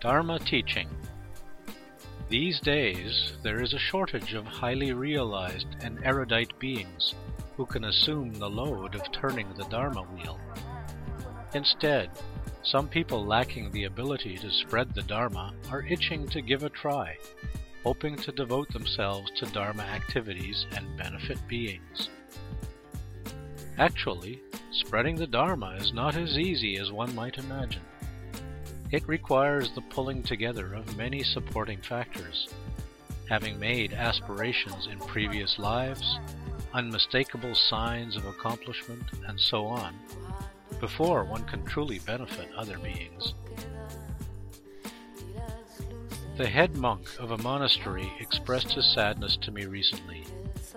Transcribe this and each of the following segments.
Dharma teaching. These days, there is a shortage of highly realized and erudite beings who can assume the load of turning the Dharma wheel. Instead, some people lacking the ability to spread the Dharma are itching to give a try, hoping to devote themselves to Dharma activities and benefit beings. Actually, spreading the Dharma is not as easy as one might imagine. It requires the pulling together of many supporting factors. Having made aspirations in previous lives, unmistakable signs of accomplishment, and so on, before one can truly benefit other beings. The head monk of a monastery expressed his sadness to me recently,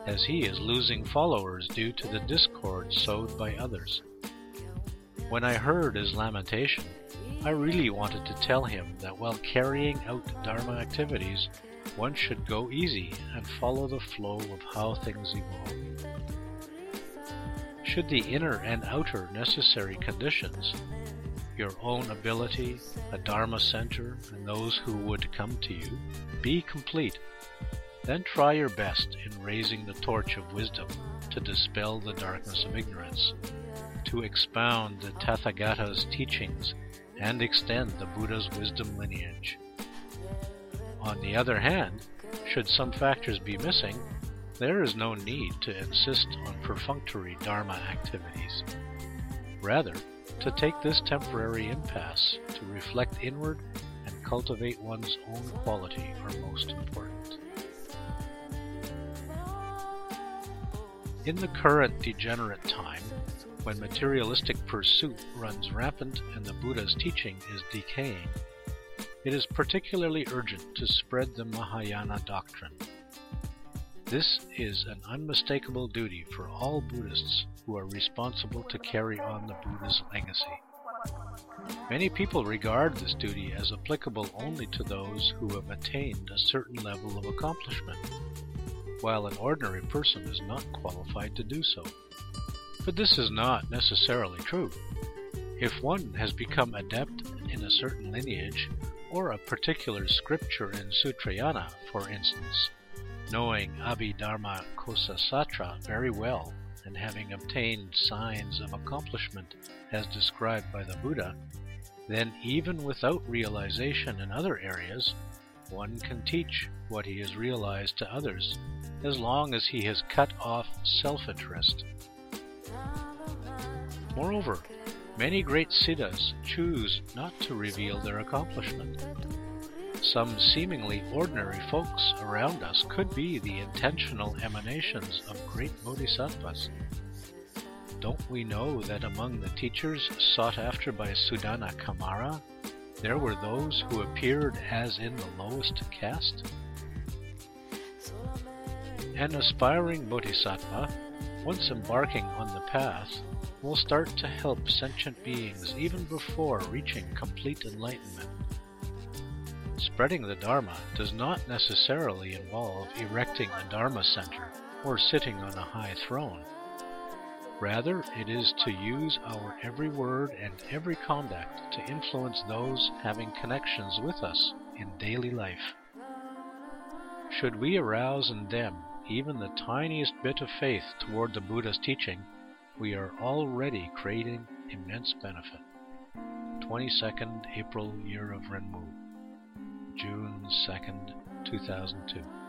as he is losing followers due to the discord sowed by others. When I heard his lamentation, I really wanted to tell him that while carrying out Dharma activities, one should go easy and follow the flow of how things evolve. Should the inner and outer necessary conditions, your own ability, a Dharma center, and those who would come to you, be complete, then try your best in raising the torch of wisdom to dispel the darkness of ignorance, to expound the Tathagata's teachings and extend the Buddha's wisdom lineage. On the other hand, should some factors be missing, there is no need to insist on perfunctory Dharma activities. Rather, to take this temporary impasse to reflect inward and cultivate one's own quality are most important. In the current degenerate time, when materialistic pursuit runs rampant and the Buddha's teaching is decaying, it is particularly urgent to spread the Mahayana doctrine. This is an unmistakable duty for all Buddhists who are responsible to carry on the Buddha's legacy. Many people regard this duty as applicable only to those who have attained a certain level of accomplishment, while an ordinary person is not qualified to do so. But this is not necessarily true. If one has become adept in a certain lineage, or a particular scripture in Sutrayana, for instance, knowing Abhidharma Kosa very well, and having obtained signs of accomplishment as described by the Buddha, then even without realization in other areas, one can teach what he has realized to others, as long as he has cut off self interest Moreover, many great siddhas choose not to reveal their accomplishment. Some seemingly ordinary folks around us could be the intentional emanations of great bodhisattvas. Don't we know that among the teachers sought after by Sudhana Kumara, there were those who appeared as in the lowest caste? An aspiring bodhisattva, once embarking on the path, we'll start to help sentient beings even before reaching complete enlightenment. Spreading the Dharma does not necessarily involve erecting a Dharma center or sitting on a high throne. Rather, it is to use our every word and every conduct to influence those having connections with us in daily life. Should we arouse in them even the tiniest bit of faith toward the Buddha's teaching, we are already creating immense benefit. 22nd April year of Renwu, June 2nd, 2002.